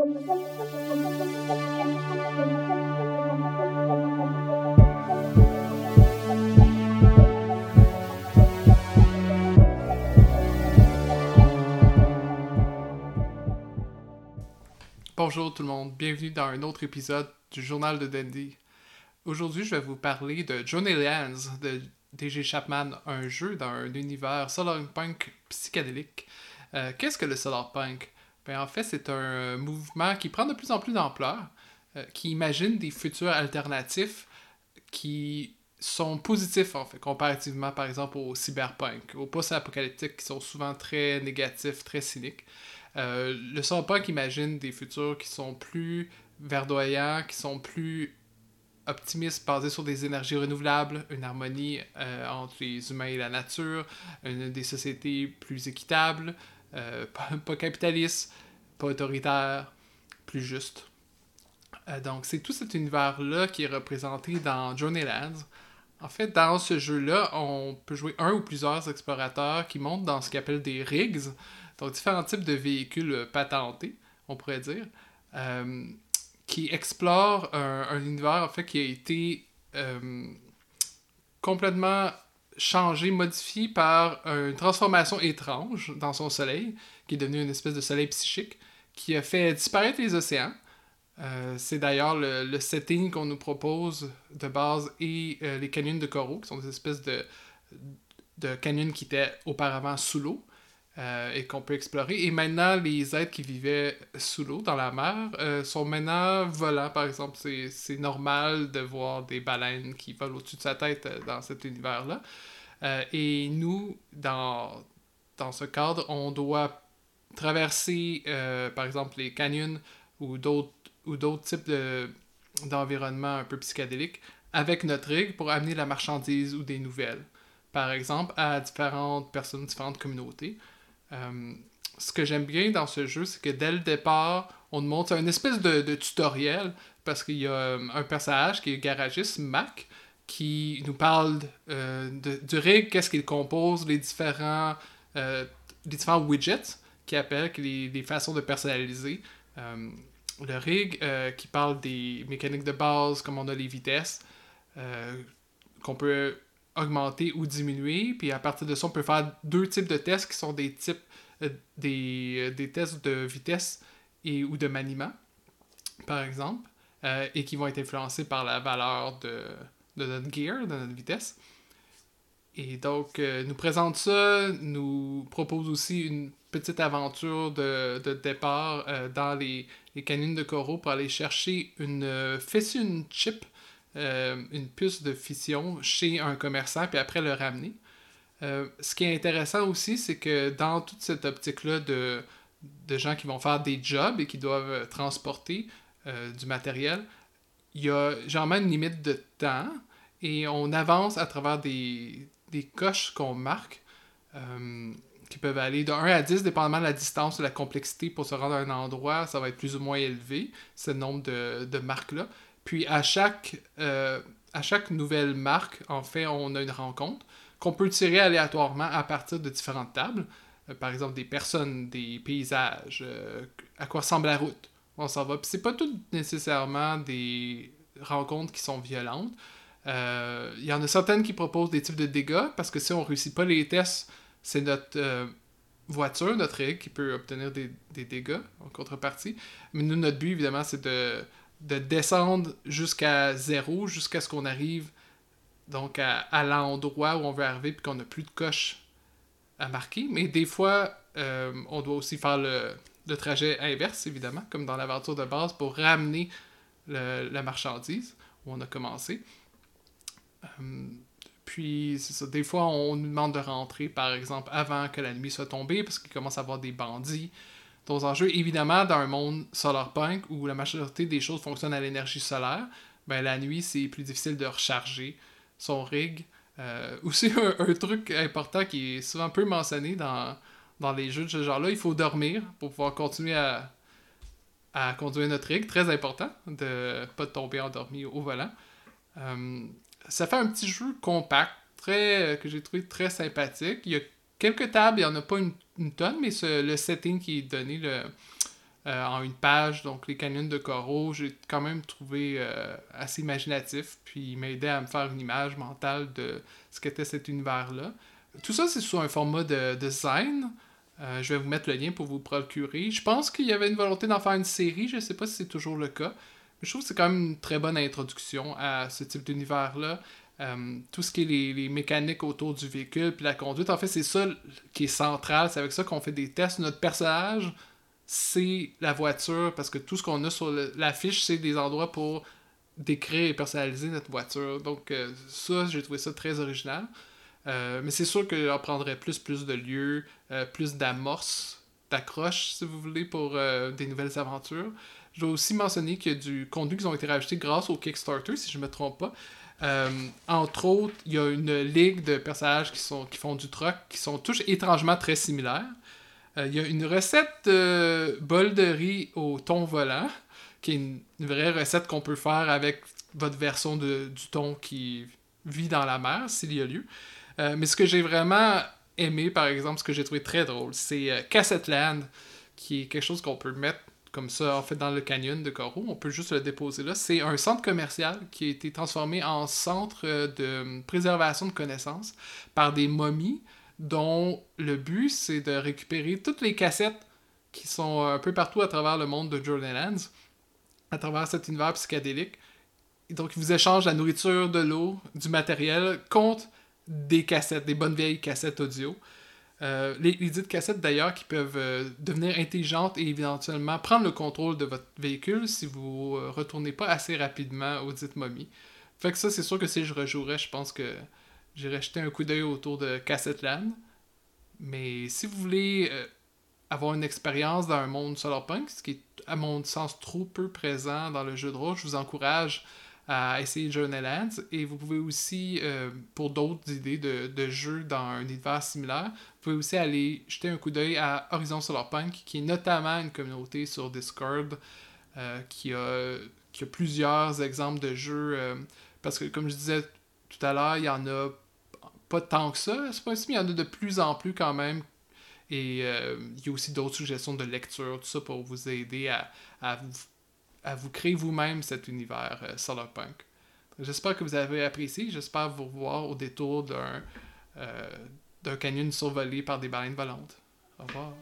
Bonjour tout le monde, bienvenue dans un autre épisode du Journal de Dandy. Aujourd'hui, je vais vous parler de Johnny Lands de D.G. Chapman, un jeu dans un univers solarpunk psychédélique. Euh, qu'est-ce que le solarpunk? Ben, En fait, c'est un mouvement qui prend de plus en plus d'ampleur, euh, qui imagine des futurs alternatifs qui sont positifs, en fait, comparativement, par exemple, au cyberpunk, aux post-apocalyptiques qui sont souvent très négatifs, très cyniques. Euh, le cyberpunk imagine des futurs qui sont plus verdoyants, qui sont plus optimistes, basés sur des énergies renouvelables, une harmonie euh, entre les humains et la nature, une, des sociétés plus équitables, euh, pas, capitalistes, pas autoritaires, plus justes. donc c'est tout cet univers-là qui est représenté dans Journeylands. En fait, dans ce jeu-là, on peut jouer un ou plusieurs explorateurs qui montent dans ce qu'on appelle des rigs, donc différents types de véhicules patentés, on pourrait dire, euh, qui explorent un, univers en fait qui a été euh, complètement changé, modifié par une transformation étrange dans son soleil, qui est devenu une espèce de soleil psychique, qui a fait disparaître les océans. Euh, c'est d'ailleurs le, setting qu'on nous propose de base et les canyons de coraux, qui sont des espèces de, de canyons qui étaient auparavant sous l'eau. Euh, et qu'on peut explorer. Et maintenant, les êtres qui vivaient sous l'eau, dans la mer, euh, sont maintenant volants, par exemple. C'est normal de voir des baleines qui volent au-dessus de sa tête euh, dans cet univers-là. et nous, dans, dans ce cadre, on doit traverser, par exemple, les canyons ou d'autres types d'environnements un peu psychédéliques avec notre rig pour amener la marchandise ou des nouvelles, par exemple, à différentes personnes, différentes communautés. Euh, ce que j'aime bien dans ce jeu, c'est que dès le départ, on nous montre une espèce de, tutoriel parce qu'il y a euh, un personnage qui est garagiste, Mac, qui nous parle euh, du rig, qu'est-ce qu'il compose, les différents, les différents widgets qui appellent, les, les, façons de personnaliser. le rig qui parle des mécaniques de base, comme on a les vitesses, qu'on peut augmenter ou diminuer. Puis à partir de ça, on peut faire deux types de tests qui sont des types euh, des, euh, des, tests de vitesse et ou de maniement, par exemple, euh, et qui vont être influencés par la valeur de, de notre gear, de notre vitesse. Et donc, nous présente ça, nous propose aussi une petite aventure de, de départ dans les, les canyons de coraux pour aller chercher une fission chip euh, une puce de fission chez un commerçant, puis après le ramener. Euh, ce qui est intéressant aussi, c'est que dans toute cette optique-là de, de, gens qui vont faire des jobs et qui doivent transporter euh, du matériel, il y a généralement une limite de temps et on avance à travers des, des coches qu'on marque qui peuvent aller de 1 à 10, dépendamment de la distance, de la complexité pour se rendre à un endroit, ça va être plus ou moins élevé, ce nombre de, de marques-là. Puis à chaque, euh, à chaque nouvelle marque, en fait, on a une rencontre qu'on peut tirer aléatoirement à partir de différentes tables. Euh, par exemple, des personnes, des paysages, euh, à quoi ressemble la route. On s'en va. Puis c'est pas tout nécessairement des rencontres qui sont violentes. Il y en a certaines qui proposent des types de dégâts parce que si on réussit pas les tests, c'est notre voiture, notre rig qui peut obtenir des, des, dégâts en contrepartie. Mais nous, notre but, évidemment, c'est de de descendre jusqu'à zéro, jusqu'à ce qu'on arrive donc à, l'endroit où on veut arriver puis qu'on n'a plus de coche à marquer. Mais des fois, euh, on doit aussi faire le, trajet inverse, évidemment, comme dans l'aventure de base, pour ramener la marchandise où on a commencé. Euh, puis, c'est ça. Des fois, on nous demande de rentrer, par exemple, avant que la nuit soit tombée, parce qu'il commence à avoir des bandits en enjeux. Évidemment, dans un monde solarpunk où la majorité des choses fonctionnent à l'énergie solaire, ben, la nuit, c'est plus difficile de recharger son rig. Euh, aussi, un, truc important qui est souvent peu mentionné dans, dans les jeux de ce genre-là, il faut dormir pour pouvoir continuer à, à conduire notre rig. Très important de pas tomber endormi au volant. Euh, ça fait un petit jeu compact, très, que j'ai trouvé très sympathique. Il y a quelques tables, il n'y en a pas une, tonne, mais le setting qui est donné, euh, en une page. Donc, les canyons de coraux, j'ai quand même trouvé euh, assez imaginatif. Puis, il m'a aidé à me faire une image mentale de ce qu'était cet univers-là. Tout ça, c'est sous un format de design. Euh, je vais vous mettre le lien pour vous procurer. Je pense qu'il y avait une volonté d'en faire une série. Je ne sais pas si c'est toujours le cas. Mais je trouve que c'est quand même une très bonne introduction à ce type d'univers-là. Tout ce qui est les, mécaniques autour du véhicule puis la conduite, en fait, c'est ça qui est central. C'est avec ça qu'on fait des tests. Notre personnage c'est la voiture, parce que tout ce qu'on a sur l'affiche, c'est des endroits pour décrire et personnaliser notre voiture. Donc euh, ça, j'ai trouvé ça très original. Euh, mais c'est sûr qu'on prendrait plus, plus de lieux, euh, plus d'amorces, d'accroches, si vous voulez, pour des nouvelles aventures. Je dois aussi mentionner qu'il y a du contenu qui ont été rajoutés grâce au Kickstarter, si je ne me trompe pas. Entre autres, il y a une ligue de personnages qui, sont, qui font du truck, qui sont tous étrangement très similaires. Euh, il y a une recette de bol de riz au thon volant, qui est une, vraie recette qu'on peut faire avec votre version de, du thon qui vit dans la mer, s'il y a lieu. Euh, mais ce que j'ai vraiment aimé, par exemple, ce que j'ai trouvé très drôle, c'est euh, Cassette Land, qui est quelque chose qu'on peut mettre comme ça, en fait, dans le canyon de Corot. On peut juste le déposer là. C'est un centre commercial qui a été transformé en centre de préservation de connaissances par des momies dont le but, c'est de récupérer toutes les cassettes qui sont un peu partout à travers le monde de Jordanlands, à travers cet univers psychédélique. donc, ils vous échangent la nourriture, de l'eau, du matériel contre des cassettes, des bonnes vieilles cassettes audio. Euh, les, dites cassettes d'ailleurs qui peuvent euh, devenir intelligentes et éventuellement prendre le contrôle de votre véhicule si vous euh, retournez pas assez rapidement aux dites momies. Fait que ça, c'est sûr que si je rejouerais, je pense que J'irai jeter un coup d'œil autour de Cassette Land. Mais si vous voulez euh, avoir une expérience dans un monde solarpunk, ce qui est à mon sens trop peu présent dans le jeu de rôle, je vous encourage à essayer Journeylands. Et vous pouvez aussi, pour d'autres idées de, de, jeux dans un univers similaire, vous pouvez aussi aller jeter un coup d'œil à Horizon Solarpunk, qui est notamment une communauté sur Discord euh, qui, a, qui, a, plusieurs exemples de jeux. parce que, comme je disais tout à l'heure, il y en a pas tant que ça, c'est pas mais il y en a de plus en plus quand même. Et euh, il y a aussi d'autres suggestions de lecture, tout ça pour vous aider à, à, vous, à vous créer vous-même cet univers euh, solarpunk. J'espère que vous avez apprécié. J'espère vous revoir au détour d'un euh, d'un canyon survolé par des baleines volantes. Au revoir.